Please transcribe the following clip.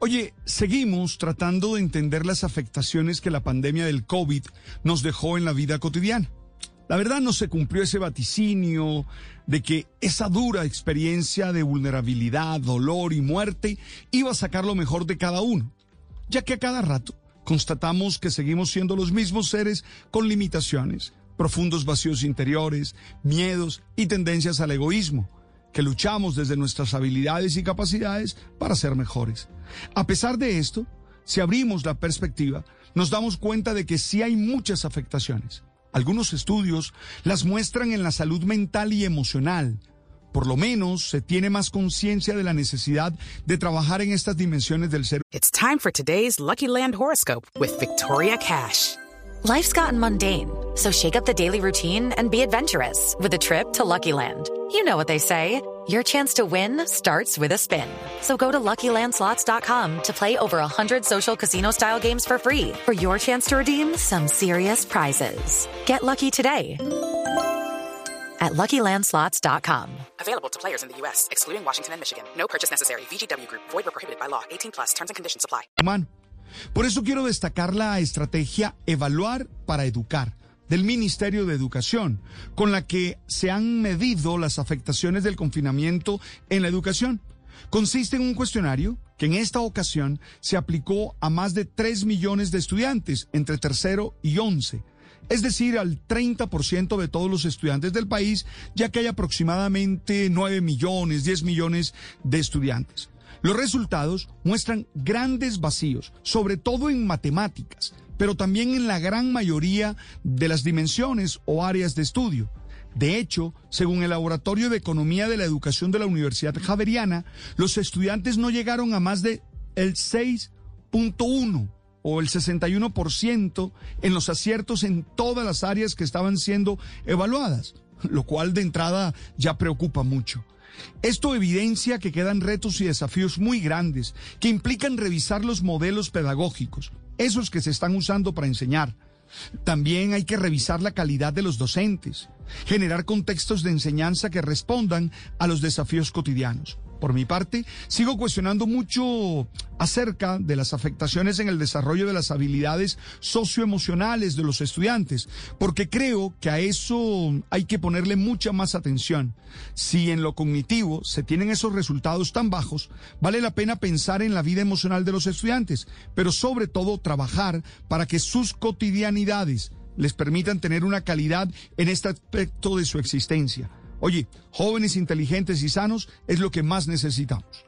Oye, seguimos tratando de entender las afectaciones que la pandemia del COVID nos dejó en la vida cotidiana. La verdad no se cumplió ese vaticinio de que esa dura experiencia de vulnerabilidad, dolor y muerte iba a sacar lo mejor de cada uno, ya que a cada rato constatamos que seguimos siendo los mismos seres con limitaciones, profundos vacíos interiores, miedos y tendencias al egoísmo, que luchamos desde nuestras habilidades y capacidades para ser mejores. A pesar de esto, si abrimos la perspectiva, nos damos cuenta de que sí hay muchas afectaciones algunos estudios las muestran en la salud mental y emocional. Por lo menos se tiene más conciencia de la necesidad de trabajar en estas dimensiones del ser. It's time for today's Lucky Land horoscope with Victoria Cash. Life's gotten mundane, so shake up the daily routine and be adventurous with a trip to Lucky Land. You know what they say. Your chance to win starts with a spin. So go to LuckyLandSlots.com to play over 100 social casino-style games for free for your chance to redeem some serious prizes. Get lucky today at LuckyLandSlots.com. Available to players in the U.S., excluding Washington and Michigan. No purchase necessary. VGW Group. Void or prohibited by law. 18 plus. Terms and conditions apply. Humano. Por eso quiero destacar la estrategia Evaluar para Educar del Ministerio de Educación, con la que se han medido las afectaciones del confinamiento en la educación. Consiste en un cuestionario que en esta ocasión se aplicó a más de 3 millones de estudiantes entre tercero y once, es decir, al 30% de todos los estudiantes del país, ya que hay aproximadamente 9 millones, 10 millones de estudiantes. Los resultados muestran grandes vacíos, sobre todo en matemáticas, pero también en la gran mayoría de las dimensiones o áreas de estudio. De hecho, según el Laboratorio de Economía de la Educación de la Universidad Javeriana, los estudiantes no llegaron a más de el 6.1 o el 61% en los aciertos en todas las áreas que estaban siendo evaluadas, lo cual de entrada ya preocupa mucho. Esto evidencia que quedan retos y desafíos muy grandes que implican revisar los modelos pedagógicos, esos que se están usando para enseñar. También hay que revisar la calidad de los docentes, generar contextos de enseñanza que respondan a los desafíos cotidianos. Por mi parte, sigo cuestionando mucho acerca de las afectaciones en el desarrollo de las habilidades socioemocionales de los estudiantes, porque creo que a eso hay que ponerle mucha más atención. Si en lo cognitivo se tienen esos resultados tan bajos, vale la pena pensar en la vida emocional de los estudiantes, pero sobre todo trabajar para que sus cotidianidades les permitan tener una calidad en este aspecto de su existencia. Oye, jóvenes inteligentes y sanos es lo que más necesitamos.